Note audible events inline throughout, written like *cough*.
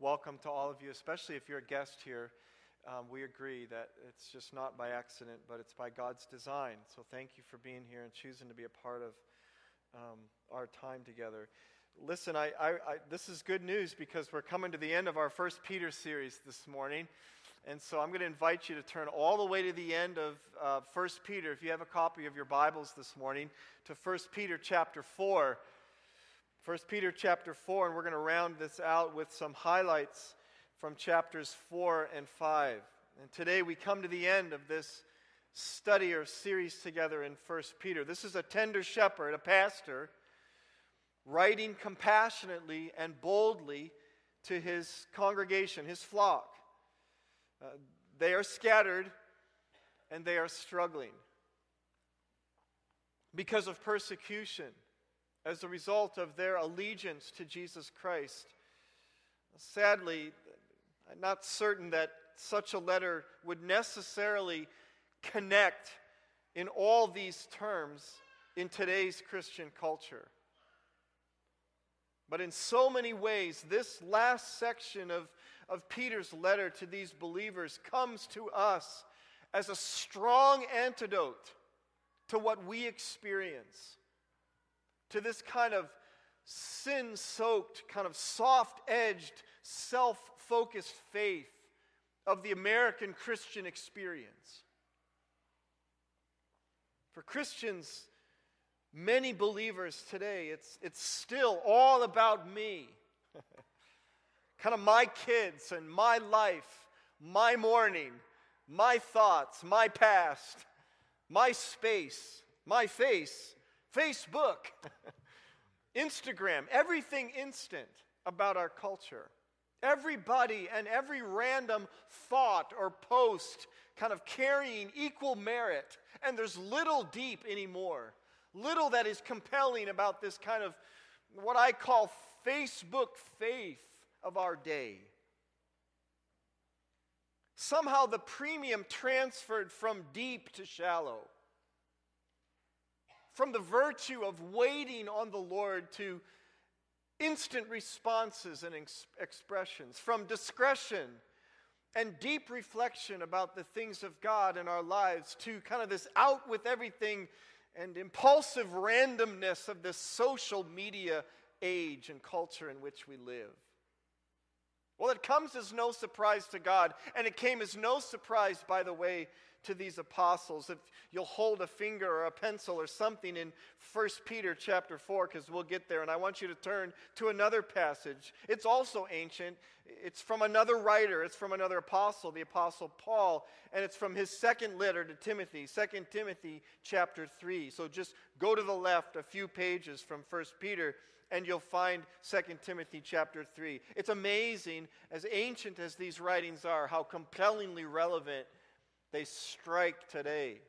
welcome to all of you, especially if you're a guest here. Um, we agree that it's just not by accident, but it's by God's design. So thank you for being here and choosing to be a part of um, our time together. Listen, I, I, I, this is good news because we're coming to the end of our First Peter series this morning. And so I'm going to invite you to turn all the way to the end of uh, 1 Peter, if you have a copy of your Bibles this morning, to 1 Peter chapter 4. 1 Peter chapter 4, and we're going to round this out with some highlights from chapters 4 and 5. And today we come to the end of this study or series together in 1 Peter. This is a tender shepherd, a pastor, writing compassionately and boldly to his congregation, his flock. Uh, they are scattered and they are struggling because of persecution as a result of their allegiance to Jesus Christ. Sadly, I'm not certain that such a letter would necessarily connect in all these terms in today's Christian culture. But in so many ways, this last section of, of Peter's letter to these believers comes to us as a strong antidote to what we experience, to this kind of sin soaked, kind of soft edged, self focused faith of the American Christian experience. For Christians, many believers today, it's, it's still all about me. *laughs* kind of my kids and my life, my morning, my thoughts, my past, my space, my face, Facebook, *laughs* Instagram, everything instant about our culture. Everybody and every random thought or post kind of carrying equal merit, and there's little deep anymore. Little that is compelling about this kind of what I call Facebook faith of our day. Somehow the premium transferred from deep to shallow, from the virtue of waiting on the Lord to instant responses and ex- expressions, from discretion and deep reflection about the things of God in our lives to kind of this out with everything and impulsive randomness of this social media age and culture in which we live. Well, it comes as no surprise to God, and it came as no surprise, by the way, to these apostles. If you'll hold a finger or a pencil or something in 1 Peter chapter 4, because we'll get there, and I want you to turn to another passage. It's also ancient. It's from another writer, it's from another apostle, the apostle Paul, and it's from his second letter to Timothy, 2 Timothy chapter 3. So just go to the left a few pages from 1 Peter and you'll find 2 Timothy chapter 3. It's amazing, as ancient as these writings are, how compellingly relevant they strike today.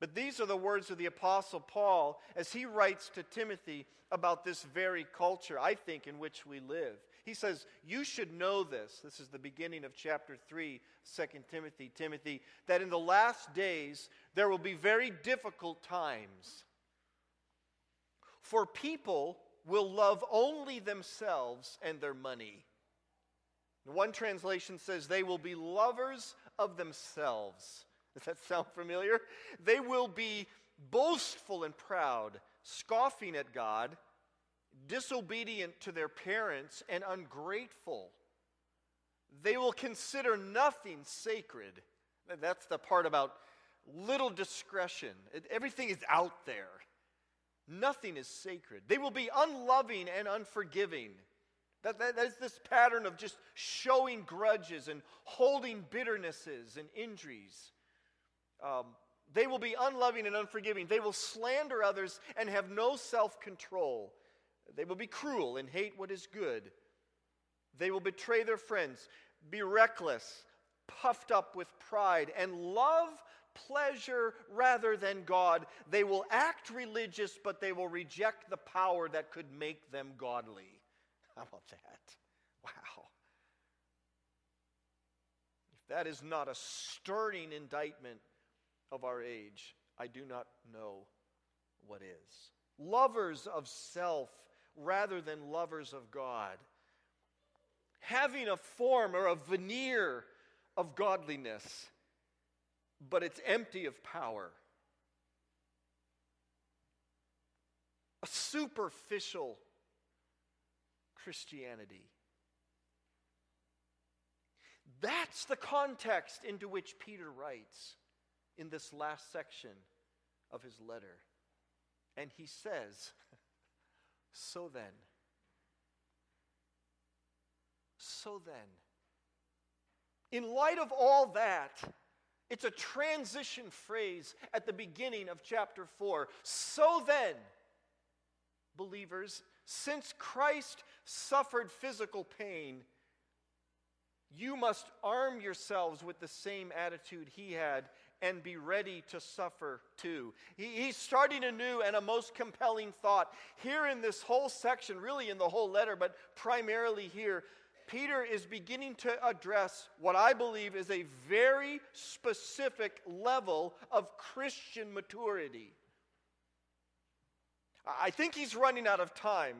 But these are the words of the Apostle Paul as he writes to Timothy about this very culture, I think, in which we live. He says, You should know this. This is the beginning of chapter 3, 2 Timothy. Timothy, that in the last days there will be very difficult times. For people will love only themselves and their money. One translation says they will be lovers of themselves. Does that sound familiar? They will be boastful and proud, scoffing at God, disobedient to their parents, and ungrateful. They will consider nothing sacred. That's the part about little discretion. Everything is out there. Nothing is sacred. They will be unloving and unforgiving. That, that, that is this pattern of just showing grudges and holding bitternesses and injuries. Um, they will be unloving and unforgiving. They will slander others and have no self control. They will be cruel and hate what is good. They will betray their friends, be reckless, puffed up with pride, and love pleasure rather than God. They will act religious, but they will reject the power that could make them godly. *laughs* How about that? Wow. If that is not a stirring indictment of our age, I do not know what is. Lovers of self rather than lovers of God. having a form or a veneer of godliness, but it's empty of power. A superficial Christianity. That's the context into which Peter writes in this last section of his letter. And he says, *laughs* So then, so then, in light of all that, it's a transition phrase at the beginning of chapter 4. So then, believers, since Christ suffered physical pain, you must arm yourselves with the same attitude he had and be ready to suffer too. He, he's starting a new and a most compelling thought. Here in this whole section, really in the whole letter, but primarily here, Peter is beginning to address what I believe is a very specific level of Christian maturity. I think he's running out of time,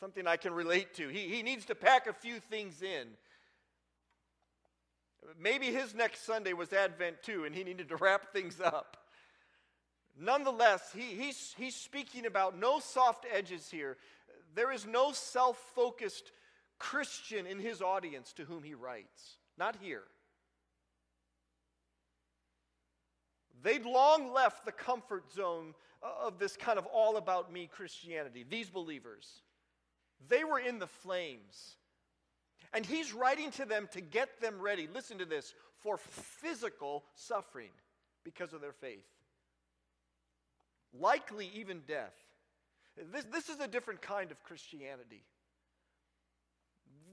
something I can relate to. He, he needs to pack a few things in. Maybe his next Sunday was Advent too, and he needed to wrap things up. Nonetheless, he, he's, he's speaking about no soft edges here. There is no self focused Christian in his audience to whom he writes. Not here. They'd long left the comfort zone of this kind of all about me Christianity, these believers. They were in the flames. And he's writing to them to get them ready, listen to this, for physical suffering because of their faith. Likely even death. This, this is a different kind of Christianity.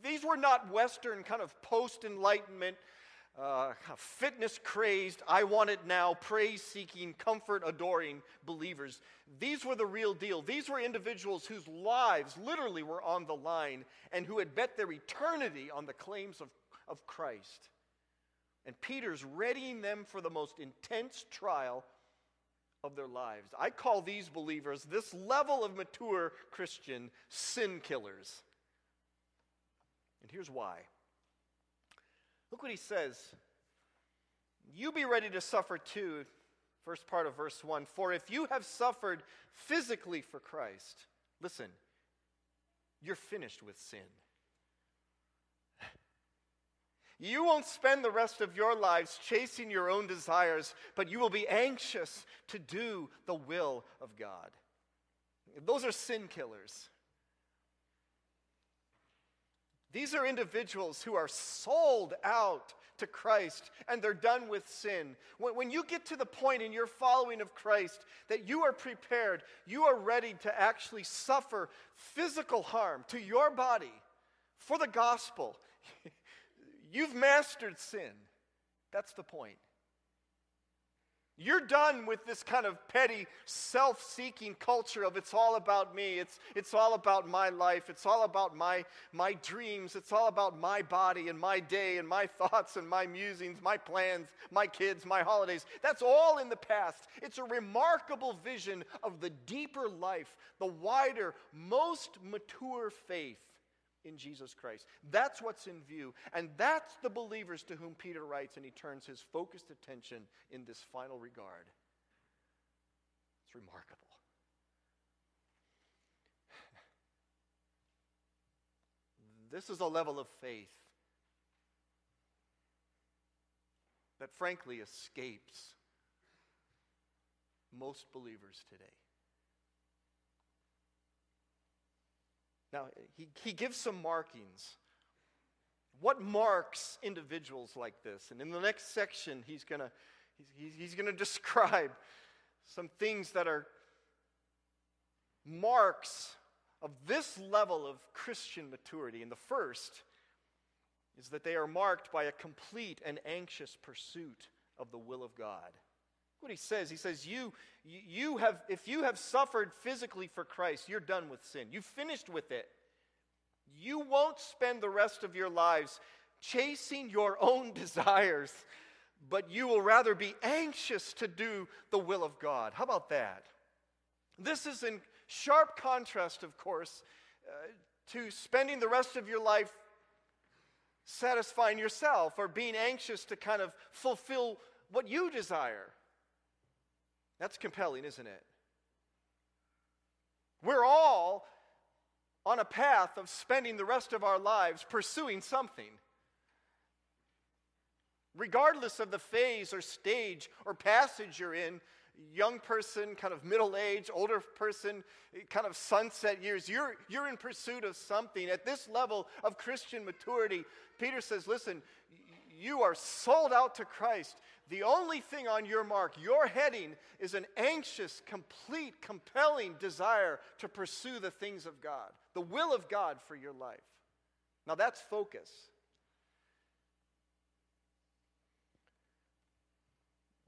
These were not Western kind of post Enlightenment, uh, fitness crazed, I want it now, praise seeking, comfort adoring believers. These were the real deal. These were individuals whose lives literally were on the line and who had bet their eternity on the claims of, of Christ. And Peter's readying them for the most intense trial of their lives. I call these believers, this level of mature Christian, sin killers. Here's why. Look what he says. You be ready to suffer too, first part of verse 1. For if you have suffered physically for Christ, listen, you're finished with sin. You won't spend the rest of your lives chasing your own desires, but you will be anxious to do the will of God. Those are sin killers. These are individuals who are sold out to Christ and they're done with sin. When, when, you get to the point in your following of Christ that you are prepared, you are ready to actually suffer physical harm to your body for the gospel, *laughs* you've mastered sin. That's the point. You're done with this kind of petty, self seeking culture of it's all about me, it's, it's all about my life, it's all about my, my dreams, it's all about my body and my day and my *laughs* thoughts and my musings, my plans, my kids, my holidays. That's all in the past. It's a remarkable vision of the deeper life, the wider, most mature faith in Jesus Christ. That's what's in view. And that's the believers to whom Peter writes, and he turns his focused attention in this final regard. It's remarkable. This is a level of faith that frankly escapes most believers today. Now, he, he gives some markings. What marks individuals like this? And in the next section, he's going to he's, he's going *laughs* to describe some things that are marks of this level of Christian maturity. And the first is that they are marked by a complete and anxious pursuit of the will of God what he says. He says, you, you have, if you have suffered physically for Christ, you're done with sin. You've finished with it. You won't spend the rest of your lives chasing your own *laughs* desires, but you will rather be anxious to do the will of God. How about that? This is in sharp contrast, of course, uh, to spending the rest of your life satisfying yourself or being anxious to kind of fulfill what you desire. That's compelling, isn't it? We're all on a path of spending the rest of our lives pursuing something. Regardless of the phase or stage or passage you're in, young person, kind of middle age, older person, kind of sunset years, you're, you're in pursuit of something. At this level of Christian maturity, Peter says, listen, you are sold out to Christ. The only thing on your mark, your heading, is an anxious, complete, compelling desire to pursue the things of God, the will of God for your life. Now that's focus.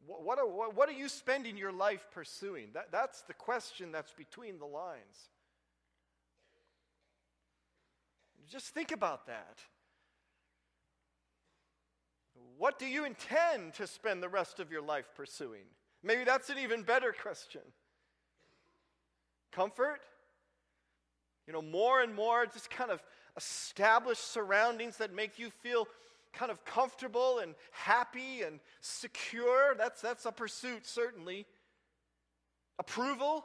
What are, what are you spending your life pursuing? That, that's the question that's between the lines. Just think about that. What do you intend to spend the rest of your life pursuing? Maybe that's an even better question. Comfort? You know, more and more just kind of established surroundings that make you feel kind of comfortable and happy and secure. That's, that's a pursuit, certainly. Approval?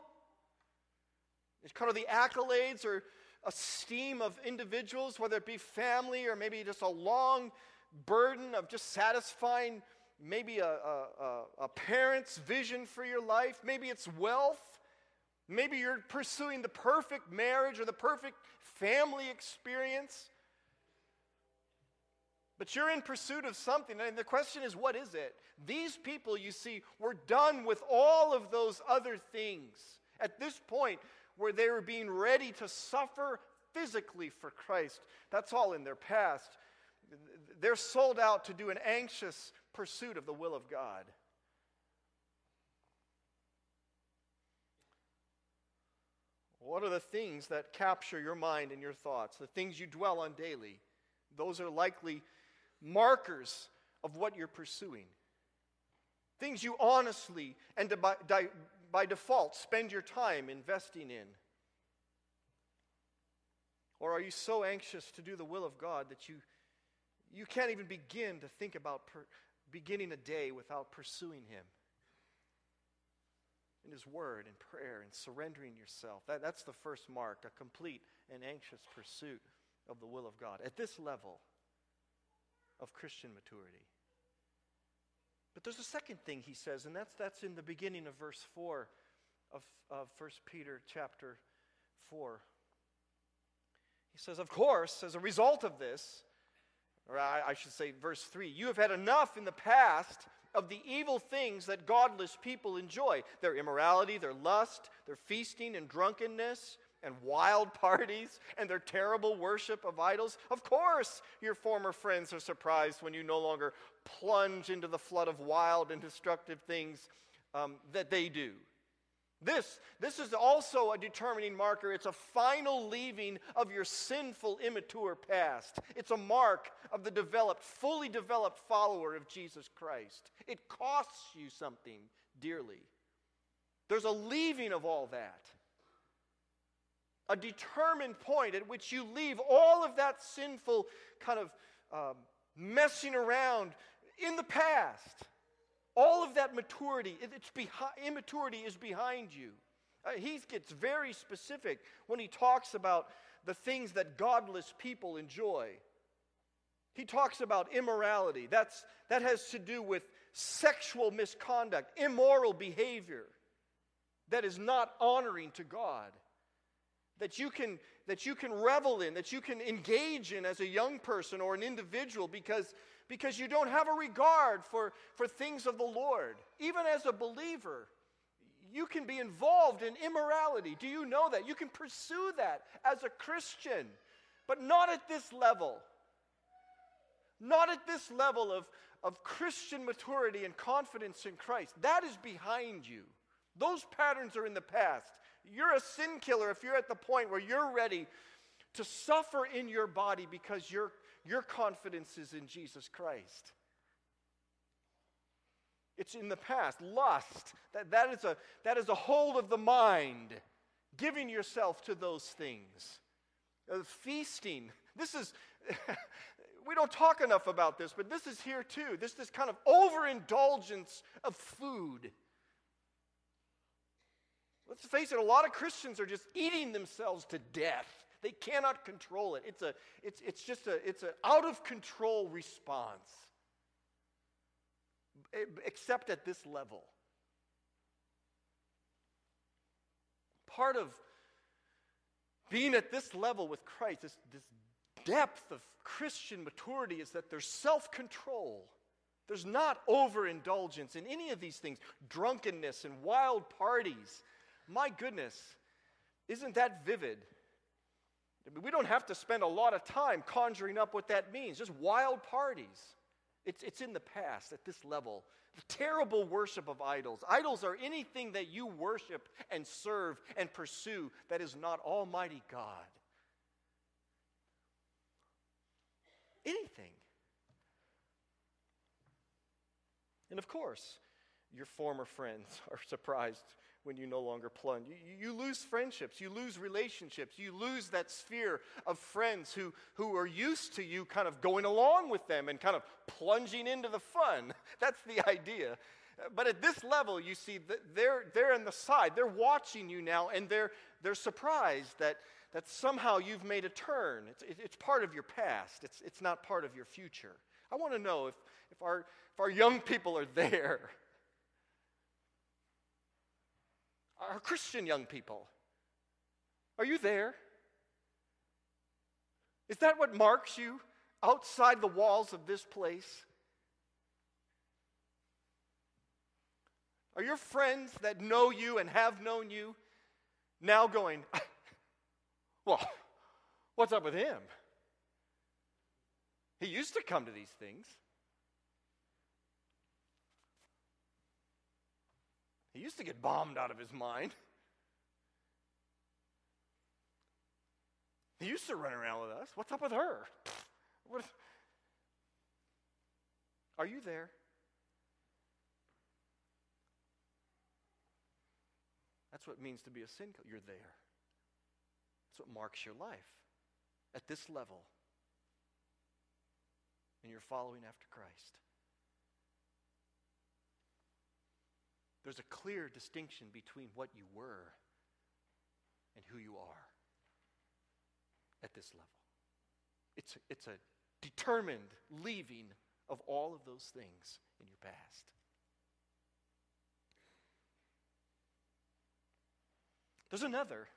It's kind of the accolades or esteem of individuals, whether it be family or maybe just a long burden of just satisfying maybe a, a, a, parent's vision for your life. Maybe it's wealth. Maybe you're pursuing the perfect marriage or the perfect family experience. But you're in pursuit of something. And the question is, what is it? These people, you see, were done with all of those other things. At this point, where they were being ready to suffer physically for Christ, that's all in their past. They're sold out to do an anxious pursuit of the will of God. What are the things that capture your mind and your thoughts? The things you dwell on daily. Those are likely markers of what you're pursuing. Things you honestly and by, default spend your time investing in. Or are you so anxious to do the will of God that you, you can't even begin to think about per, beginning a day without pursuing Him? In His Word and prayer and surrendering yourself. That, that's the first mark, a complete and anxious pursuit of the will of God. At this level, of Christian maturity. But there's a second thing he says, and that's, that's in the beginning of verse 4 of, of 1 Peter chapter 4. He says, Of course, as a result of this, or I, I should say, verse 3, you have had enough in the past of the evil things that godless people enjoy their immorality, their lust, their feasting and drunkenness and wild *laughs* parties and their terrible worship of idols? Of course, your former friends are surprised when you no longer plunge into the flood of wild and destructive things um, that they do. This, this is also a determining marker. It's a final leaving of your sinful, immature past. It's a mark of the developed, fully developed follower of Jesus Christ. It costs you something dearly. There's a leaving of all that a determined point at which you leave all of that sinful kind of um, messing around in the past. All of that maturity, it's behind, immaturity is behind you. Uh, he gets very specific when he talks about the things that godless people enjoy. He talks about immorality. That's, that has to do with sexual misconduct, immoral behavior that is not honoring to God that you can that you can revel in that you can engage in as a young person or an individual because because you don't have a regard for for things of the lord. Even as a believer you can be involved in immorality. Do you know that? You can pursue that as a christian but not at this level. Not at this level of of christian maturity and confidence in christ. That is behind you. Those patterns are in the past. You're a sin killer if you're at the point where you're ready to suffer in your body because your, your confidence is in Jesus Christ. It's in the past. Lust, that, that, is a, that is a hold of the mind, giving yourself to those things. Uh, feasting, this is, *laughs* we don't talk enough about this, but this is here too. This this kind of overindulgence of food. Let's face it, a lot of Christians are just eating themselves to death. They cannot control it. It's a it's it's just a it's an out of control response. Except at this level. Part of being at this level with Christ, this, this depth of Christian maturity is that there's self control. There's not overindulgence in any of these things, drunkenness and wild parties. My goodness, isn't that vivid? I mean, we don't have to spend a lot of time conjuring up what that means, just wild parties. It's, it's in the past at this level. The terrible worship of idols. Idols are anything that you worship and serve and pursue that is not Almighty God. anything. And of course, your former friends *laughs* are surprised when you no longer plunge. You, you, lose friendships, you lose relationships, you lose that sphere of friends who, who are used to you kind of going along with them and kind of plunging into the fun. *laughs* That's the idea. But at this level, you see, they're, they're on the side. They're watching you now, and they're, they're surprised that, that somehow you've made a turn. It's, it's part of your past, it's, it's not part of your future. I want to know if, if, our, if our young people are *laughs* there. Our Christian young people, are you there? Is that what marks you outside the walls of this place? Are your friends that know you and have known you now going, *laughs* well, what's up with him? He used to come to these things. He used to get bombed out of his mind. He used to run around with us. What's up with her? What? Are you there? That's what it means to be a sin. You're there. That's what marks your life at this level. And you're following after Christ. There's a clear distinction between what you were and who you are at this level. It's a, it's a determined leaving of all of those things in your past. There's another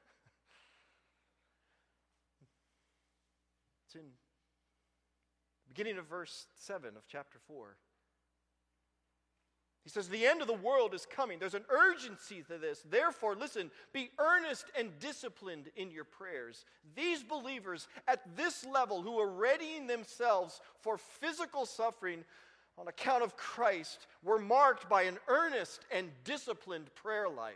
It's in the beginning of verse 7 of chapter 4. He says, The end of the world is coming. There's an urgency to this. Therefore, listen, be earnest and disciplined in your prayers. These believers at this level who are readying themselves for physical suffering on account of Christ were marked by an earnest and disciplined prayer life.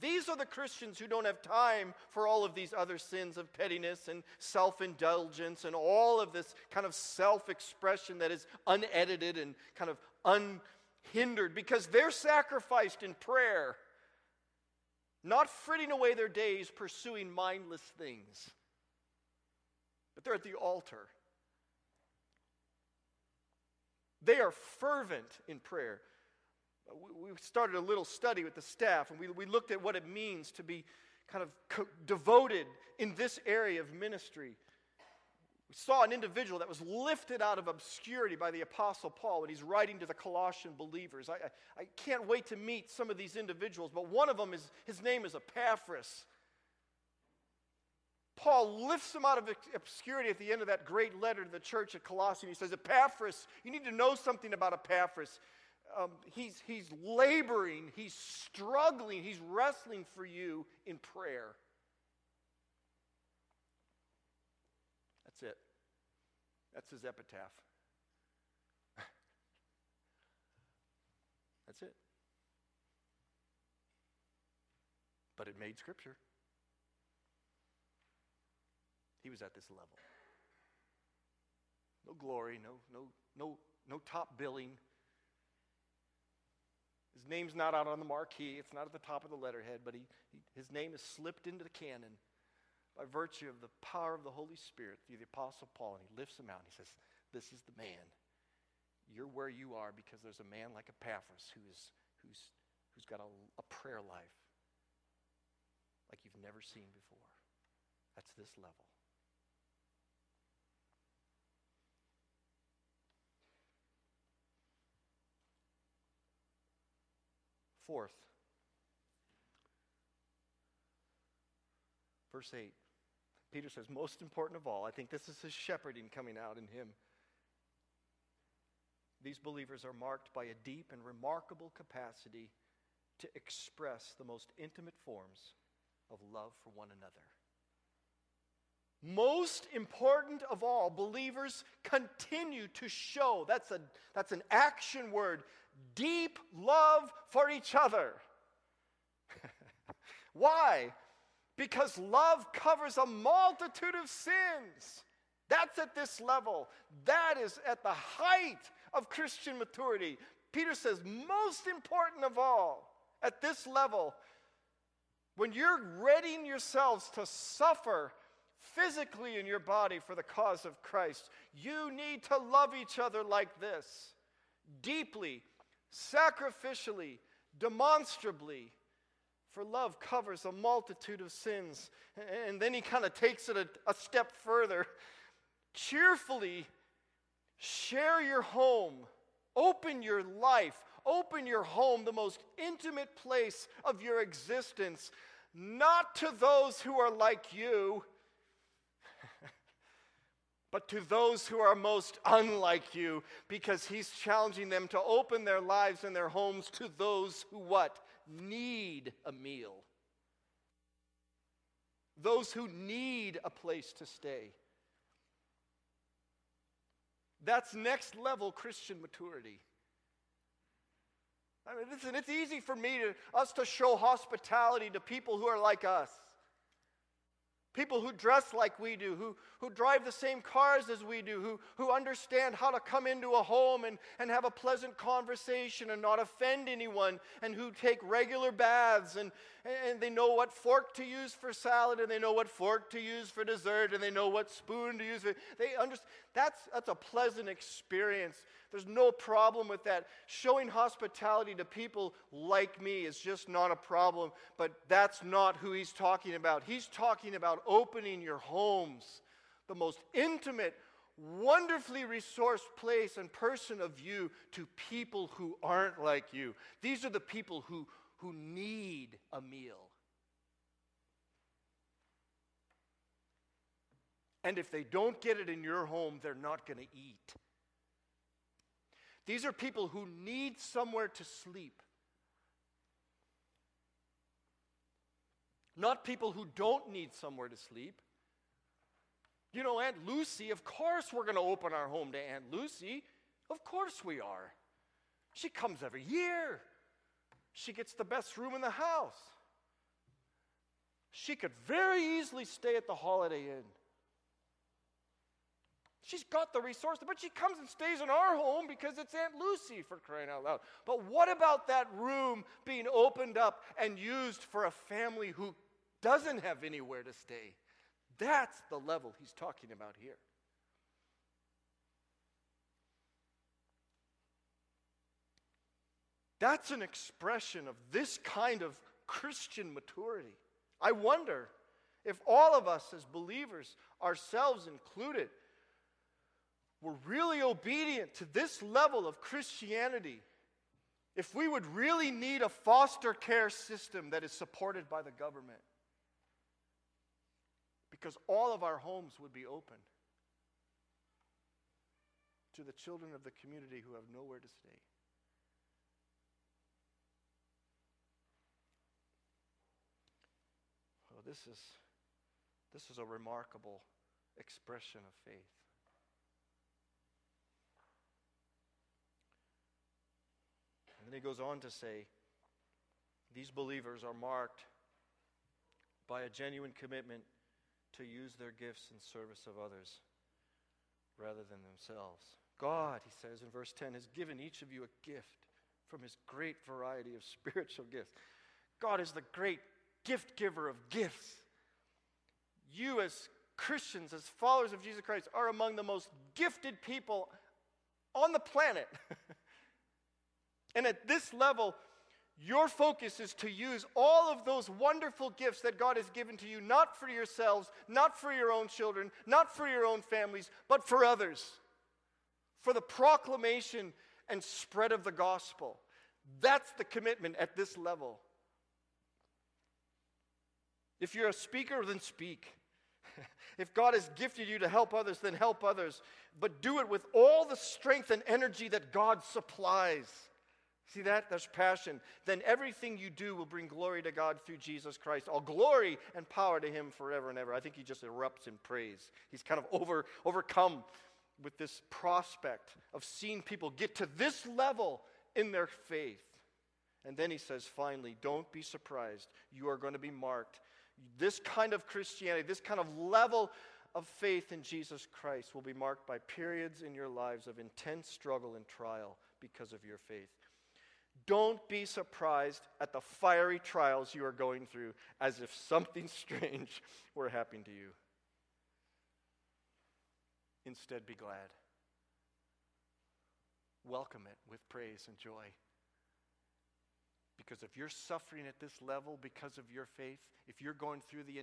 These are the Christians who don't have time for all of these other sins of pettiness and self indulgence and all of this kind of self expression that is unedited and kind of unhindered because they're sacrificed in prayer, not fritting away their days pursuing mindless things, but they're at the altar. They are fervent in prayer we started a little study with the staff, and we, we looked at what it means to be kind of devoted in this area of ministry. We saw an individual that was lifted out of obscurity by the Apostle Paul when he's writing to the Colossian believers. I, I, I can't wait to meet some of these individuals, but one of them is his name is Epaphras. Paul lifts him out of obscurity at the end of that great letter to the church at Colossae. He says, Epaphras, you need to know something about Epaphras um, he's, he's laboring, he's struggling, he's wrestling for you in prayer. That's it. That's his epitaph. That's it. But it made scripture. He was at this level. No glory, no, no, no, no top billing, his name's not out on the marquee, it's not at the top of the letterhead, but he, he, his name is slipped into the canon by virtue of the power of the Holy Spirit through the Apostle Paul, and he lifts him out and he says, This is the man. You're where you are because there's a man like Epaphras who is, who's, who's got a, a prayer life like you've never seen before. That's this level. Fourth, verse 8. Peter says, most important of all, I think this is his shepherding coming out in him. These believers are marked by a deep and remarkable capacity to express the most intimate forms of love for one another. Most important of all, believers continue to show that's, a, that's an action word deep love for each other. *laughs* Why? Because love covers a multitude of sins. That's at this level. That is at the height of Christian maturity. Peter says, most important of all, at this level, when you're readying yourselves to suffer physically in your body for the cause of Christ, you need to love each other like this deeply, sacrificially, demonstrably. For love covers a multitude of sins. And then he kind of takes it a, a step further. Cheerfully share your home, open your life, open your home, the most intimate place of your existence, not to those who are like you *laughs* but to those who are most unlike you, because he's challenging them to open their lives and their homes to those who what? Need a meal. Those who need a place to stay. That's next level Christian maturity. I mean, listen, it's easy for me to us to show hospitality to people who are like us. People who dress like we do, who, who drive the same cars as we do, who, who understand how to come into a home and, and have a pleasant conversation and not offend anyone, and who take regular baths, and, and they know what fork to use for salad, and they know what fork to use for dessert, and they know what spoon to use. For, they understand. That's, that's a pleasant experience there's no problem with that. Showing hospitality to people like me is just not a problem, but that's not who he's talking about. He's talking about opening your homes, the most intimate, wonderfully resourced place and person of you to people who aren't like you. These are the people who, who need a meal. And if they don't get it in your home, they're not going to eat. These are people who need somewhere to sleep. Not people who don't need somewhere to sleep. You know, Aunt Lucy, of course we're going to open our home to Aunt Lucy. Of course we are. She comes every year. She gets the best room in the house. She could very easily stay at the Holiday Inn. She's got the resources, but she comes and stays in our home because it's Aunt Lucy for crying out loud. But what about that room being opened up and used for a family who doesn't have anywhere to stay? That's the level he's talking about here. That's an expression of this kind of Christian maturity. I wonder if all of us as believers, ourselves included, were really obedient to this level of Christianity, if we would really need a foster care system that is supported by the government, because all of our homes would be open to the children of the community who have nowhere to stay. Oh, this is, this is a remarkable expression of faith. And then he goes on to say, these believers are marked by a genuine commitment to use their gifts in service of others rather than themselves. God, he says in verse 10, has given each of you a gift from his great variety of *laughs* spiritual gifts. God is the great gift giver of gifts. you, as Christians, as followers of Jesus Christ, are among the most gifted people on the planet. *laughs* and at this level, your focus is to use all of those wonderful gifts that God has given to you, not for yourselves, not for your own children, not for your own families, but for others, for the proclamation and spread of the gospel. That's the commitment at this level. If you're a speaker, then speak. *laughs* if God has gifted you to help others, then help others. But do it with all the strength and energy that God supplies. See that? That's passion. Then everything you do will bring glory to God through Jesus Christ. All glory and power to Him forever and ever. I think he just erupts in praise. He's kind of over, overcome with this prospect of seeing people get to this level in their faith. And then he says, finally, don't be surprised. You are going to be marked. This kind of Christianity, this kind of level of faith in Jesus Christ will be marked by periods in your lives of intense struggle and trial because of your faith. Don't be surprised at the fiery trials you are going through as if something *laughs* strange were happening to you. Instead, be glad. Welcome it with praise and joy. Because if you're suffering at this level because of your faith, if you're going through the,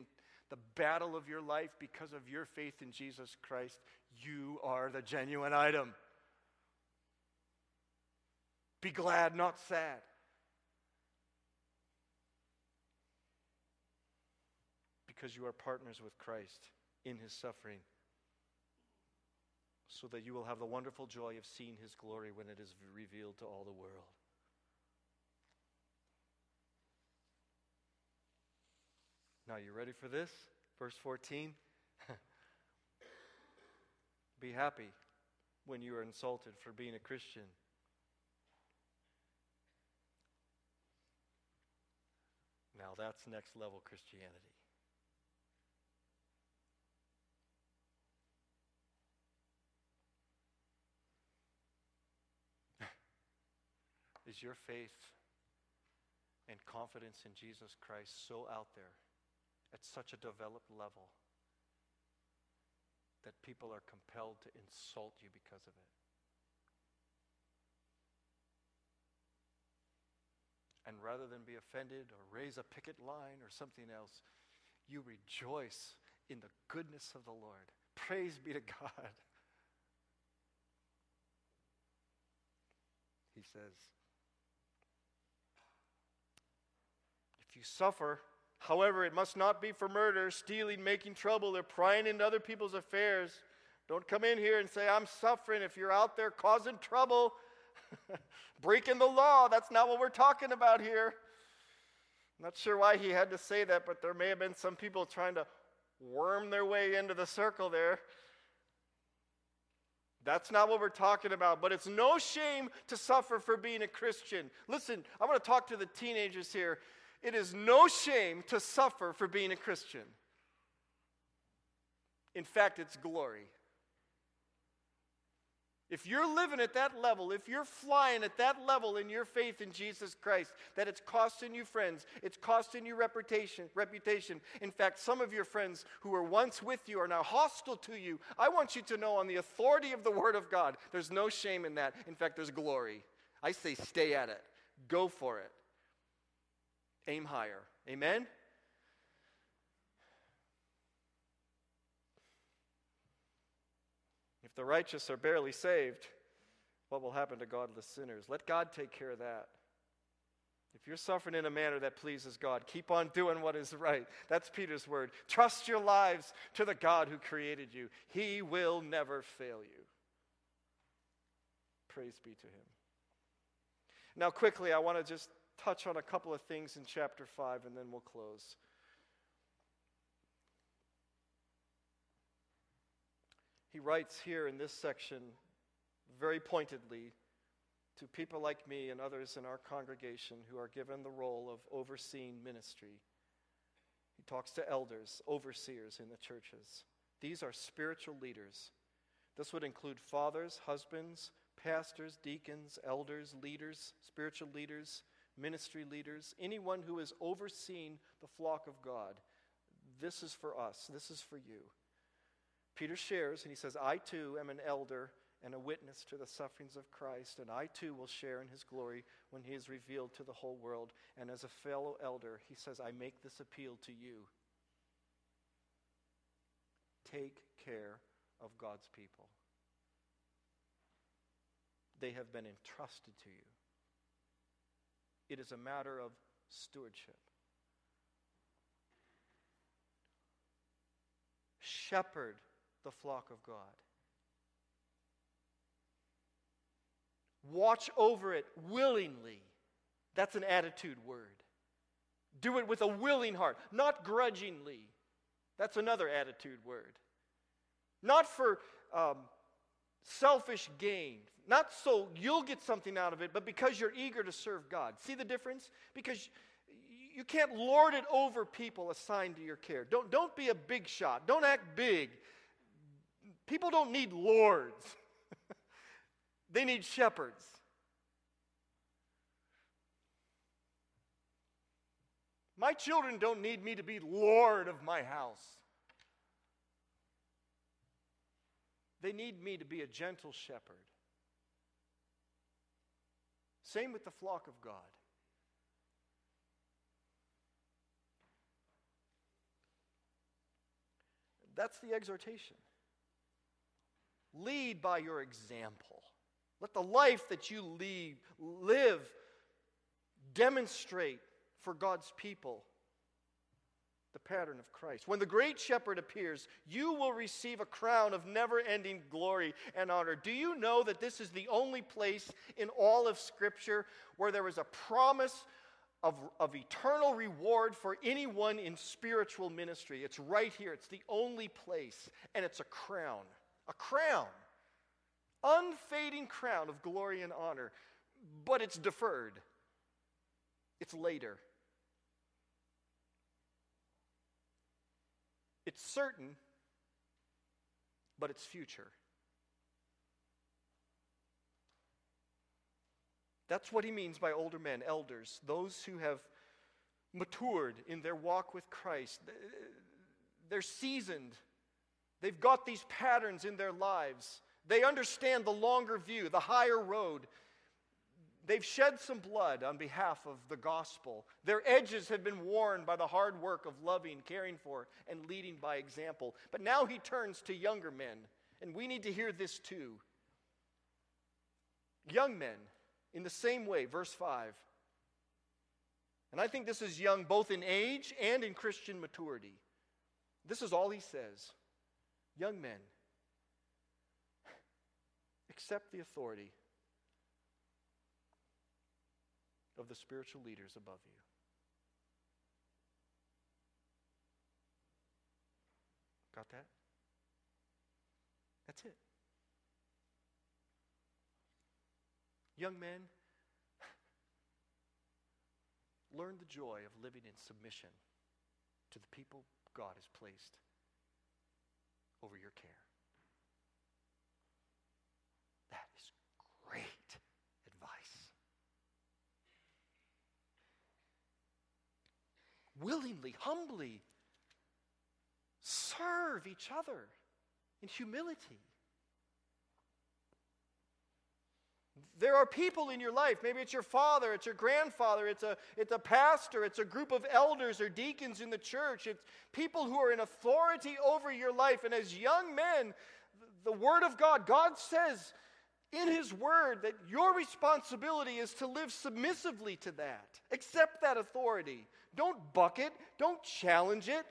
the battle of your life because of your faith in Jesus Christ, you are the genuine item. Be glad, not sad. Because you are partners with Christ in his suffering, so that you will have the wonderful joy of seeing his glory when it is revealed to all the world. Now, you ready for this? Verse 14. *laughs* Be happy when you are insulted for being a Christian. That's next level Christianity. *laughs* Is your faith and confidence in Jesus Christ so out there? at such a developed level that people are compelled to insult you because of it. And rather than be offended or raise a picket line or something else, you rejoice in the goodness of the Lord. Praise be to *laughs* God. He says, if you suffer, However, it must not be for murder, stealing, making trouble, or prying into other people's affairs. Don't come in here and say, I'm suffering if you're out there causing trouble, *laughs* breaking the law. That's not what we're talking about here. I'm not sure why he had to say that, but there may have been some people trying to worm their way into the circle there. That's not what we're talking about, but it's no shame to suffer for being a Christian. Listen, I want to talk to the teenagers here. It is no shame to suffer for being a Christian. In fact, it's glory. If you're living at that level, if you're flying at that level in your faith in Jesus Christ, that it's costing you friends, it's costing you reputation, reputation. In fact, some of your friends who were once with you are now hostile to you. I want you to know on the authority of the Word of God, there's no shame in that. In fact, there's glory. I say stay at it. Go for it aim higher. Amen? The righteous are barely saved, what will happen to godless sinners? Let God take care of that. If you're suffering in a manner that pleases God, keep on doing what is right. That's Peter's word. Trust your lives to the God who created you. He will never fail you. Praise be to him. Now, quickly, I want to just touch on a couple of things in chapter 5 and then we'll close. He writes here in this section very pointedly to people like me and others in our congregation who are given the role of overseeing ministry. He talks to elders, overseers in the churches. These are spiritual leaders. This would include fathers, husbands, pastors, deacons, elders, leaders, spiritual leaders, ministry leaders, anyone who is overseeing the flock of God. This is for us, this is for you. Peter shares, and he says, I too am an elder and a witness to the sufferings of Christ, and I too will share in his glory when he is revealed to the whole world. And as a fellow elder, he says, I make this appeal to you. Take care of God's people. They have been entrusted to you. It is a matter of stewardship. Shepherd the flock of God. Watch over it willingly. That's an attitude word. Do it with a willing heart, not grudgingly. That's another attitude word. Not for um, selfish gain, not so you'll get something out of it, but because you're eager to serve God. See the difference? Because you can't lord it over people assigned to your care. Don't, don't be a big shot. Don't act big. People don't need lords, *laughs* they need shepherds. My children don't need me to be Lord of my house. They need me to be a gentle shepherd. Same with the flock of God. That's the exhortation. Lead by your example. Let the life that you lead, live demonstrate for God's people the pattern of Christ. When the great shepherd appears, you will receive a crown of never ending glory and honor. Do you know that this is the only place in all of Scripture where there is a promise of, of eternal reward for anyone in spiritual ministry? It's right here. It's the only place, and it's a crown. A crown. Unfading crown of glory and honor, but it's deferred. It's later. It's certain, but it's future. That's what he means by older men, elders, those who have matured in their walk with Christ. They're seasoned. They've got these patterns in their lives. They understand the longer view, the higher road. They've shed some blood on behalf of the gospel. Their edges have been worn by the hard work of loving, caring for, and leading by example. But now he turns to younger men, and we need to hear this too. Young men, in the same way, verse 5. And I think this is young both in age and in Christian maturity. This is all he says. Young men, accept the authority of the spiritual leaders above you. Got that? That's it. Young men, learn the joy of living in submission to the people God has placed over your care. That is great advice. Willingly, humbly serve each other in humility. There are people in your life, maybe it's your father, it's your grandfather, it's a, it's a pastor, it's a group of elders or deacons in the church, it's people who are in authority over your life. And as young men, the Word of God, God says in His Word that your responsibility is to live submissively to that. Accept that authority. Don't buck it, don't challenge it.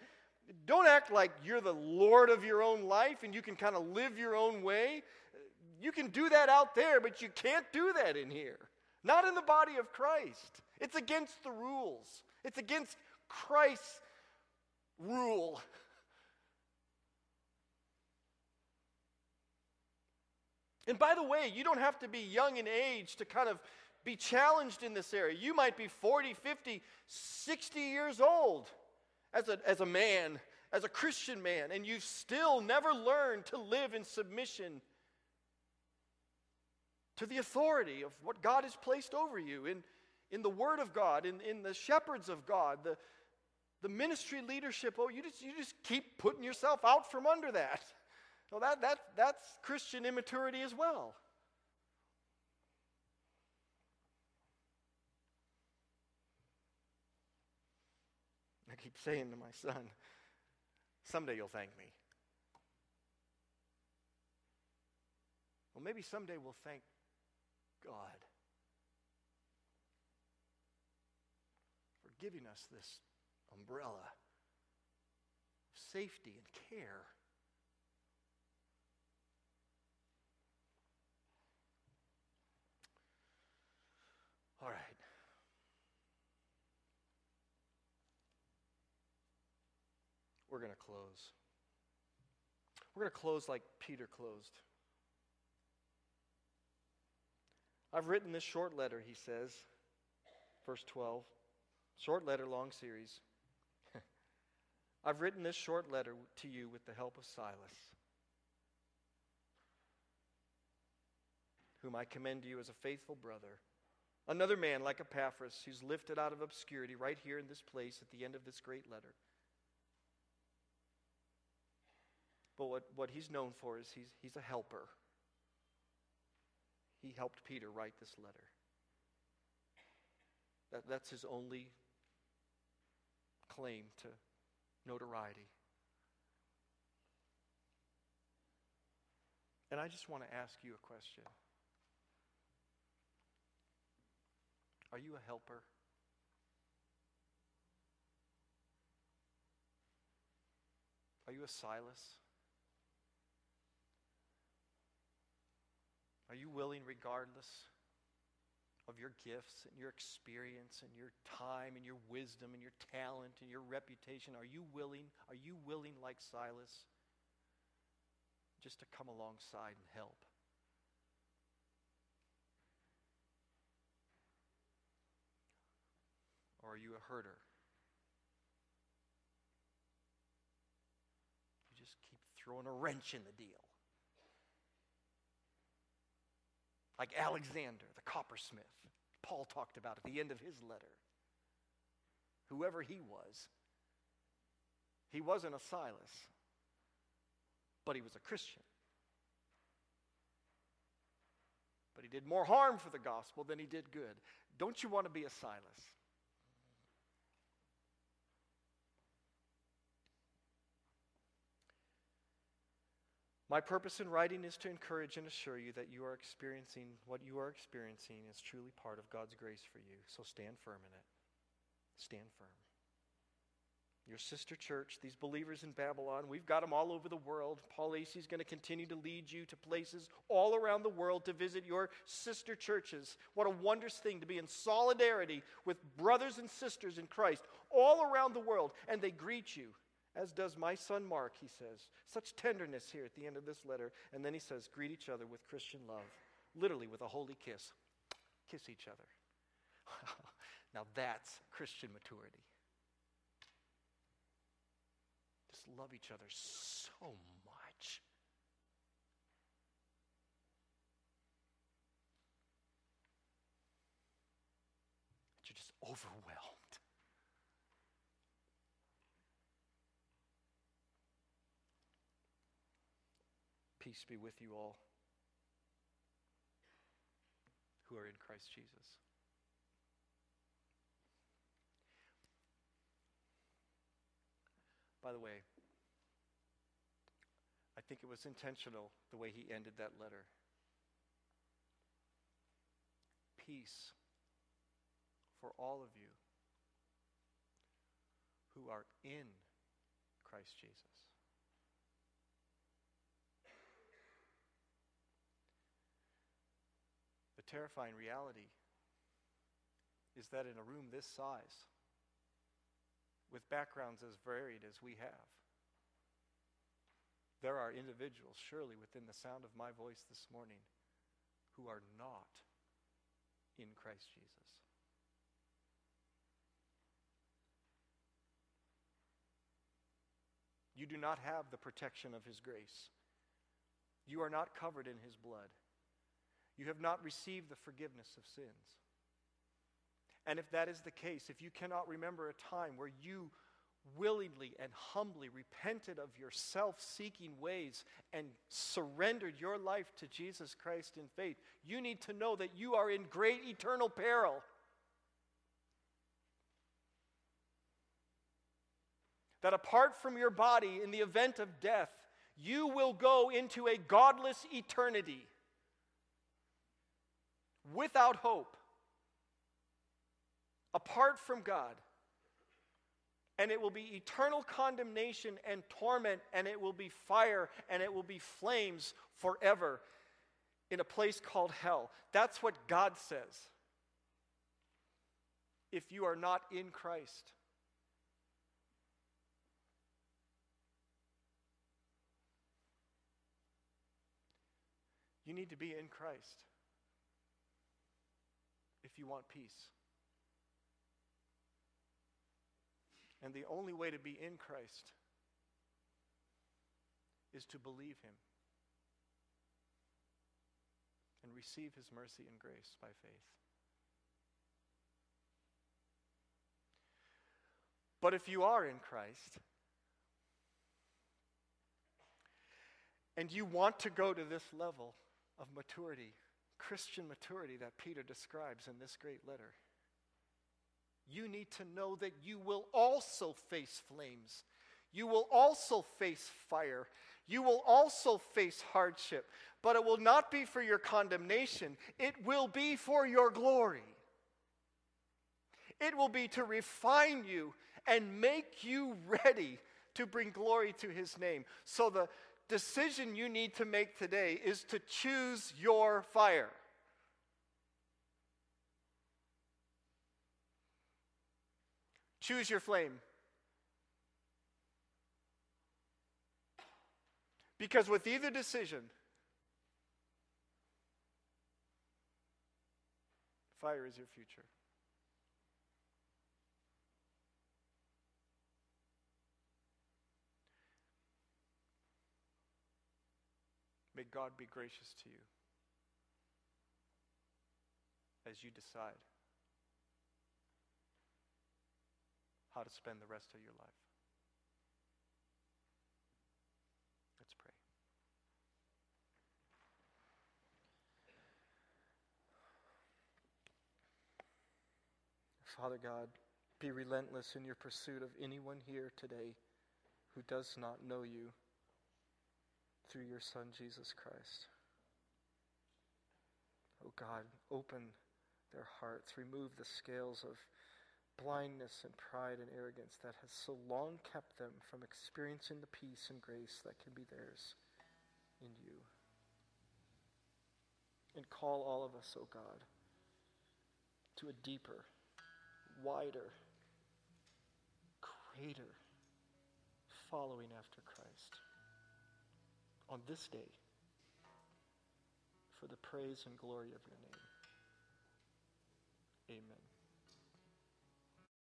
Don't act like you're the Lord of your own life and you can kind of live your own way. You can do that out there, but you can't do that in here. Not in the body of Christ. It's against the rules, it's against Christ's rule. And by the way, you don't have to be young in age to kind of be challenged in this area. You might be 40, 50, 60 years old as a, as a man, as a Christian man, and you've still never learned to live in submission to the authority of what God has placed over you in, in the Word of God, in, in the shepherds of God, the, The ministry leadership, oh, you just, you just keep putting yourself out from under that. *laughs* Well, that, that, that's Christian immaturity as well. I keep saying to my son, someday you'll thank me. Well, maybe someday we'll thank God for giving us this umbrella of safety and care. All right. We're going to close. We're going to close like Peter closed. I've written this short letter, he says, verse 12. Short letter, long series. *laughs* I've written this short letter to you with the help of Silas, whom I commend to you as a faithful brother. Another man like Epaphras, who's lifted out of obscurity right here in this place at the end of this great letter. But what, what he's known for is he's, he's a helper. He helped Peter write this letter. That, that's his only claim to notoriety. And I just want to ask you a question Are you a helper? Are you a Silas? Are you willing, regardless of your gifts and your experience and your time and your wisdom and your talent and your reputation, are you willing? Are you willing, like Silas, just to come alongside and help? Or are you a herder? You just keep throwing a wrench in the deal. Like Alexander, the coppersmith, Paul talked about at the end of his letter. Whoever he was, he wasn't a Silas, but he was a Christian. But he did more harm for the gospel than he did good. Don't you want to be a Silas? My purpose in writing is to encourage and assure you that you are experiencing what you are experiencing is truly part of God's grace for you. So stand firm in it. Stand firm. Your sister church, these believers in Babylon, we've got them all over the world. Paul Lacey is going to continue to lead you to places all around the world to visit your sister churches. What a wondrous thing to be in solidarity with brothers and sisters in Christ all around the world, and they greet you as does my son Mark, he says. Such tenderness here at the end of this letter. And then he says, greet each other with Christian love, literally with a holy kiss. Kiss each other. *laughs* now that's Christian maturity. Just love each other so much. That you're just overwhelmed. Peace be with you all who are in Christ Jesus. By the way, I think it was intentional the way he ended that letter. Peace for all of you who are in Christ Jesus. Terrifying reality is that in a room this size, with backgrounds as varied as we have, there are individuals, surely within the sound of my voice this morning, who are not in Christ Jesus. You do not have the protection of His grace. You are not covered in His blood. You have not received the forgiveness of sins. And if that is the case, if you cannot remember a time where you willingly and humbly repented of your self seeking ways and surrendered your life to Jesus Christ in faith, you need to know that you are in great eternal peril. That apart from your body, in the event of death, you will go into a godless eternity without hope, apart from God and it will be eternal condemnation and torment, and it will be fire, and it will be flames forever in a place called hell. That's what God says. If you are not in Christ, you need to be in Christ if you want peace. And the only way to be in Christ is to believe Him and receive His mercy and grace by faith. But if you are in Christ, and you want to go to this level of maturity, Christian maturity that Peter describes in this great letter, you need to know that you will also face flames. You will also face fire. You will also face hardship. But it will not be for your condemnation, it will be for your glory. It will be to refine you and make you ready to bring glory to his name. So, the decision you need to make today is to choose your fire. Choose your flame. Because with either decision, fire is your future. God be gracious to you as you decide. how to spend the rest of your life. Let's pray. Father God, be relentless in your pursuit of anyone here today who does not know you through your Son, Jesus Christ. Oh God, open their hearts, remove the scales of blindness and pride and arrogance that has so long kept them from experiencing the peace and grace that can be theirs in you. And call all of us, O oh God, to a deeper, wider, greater following after Christ on this day for the praise and glory of your name. Amen.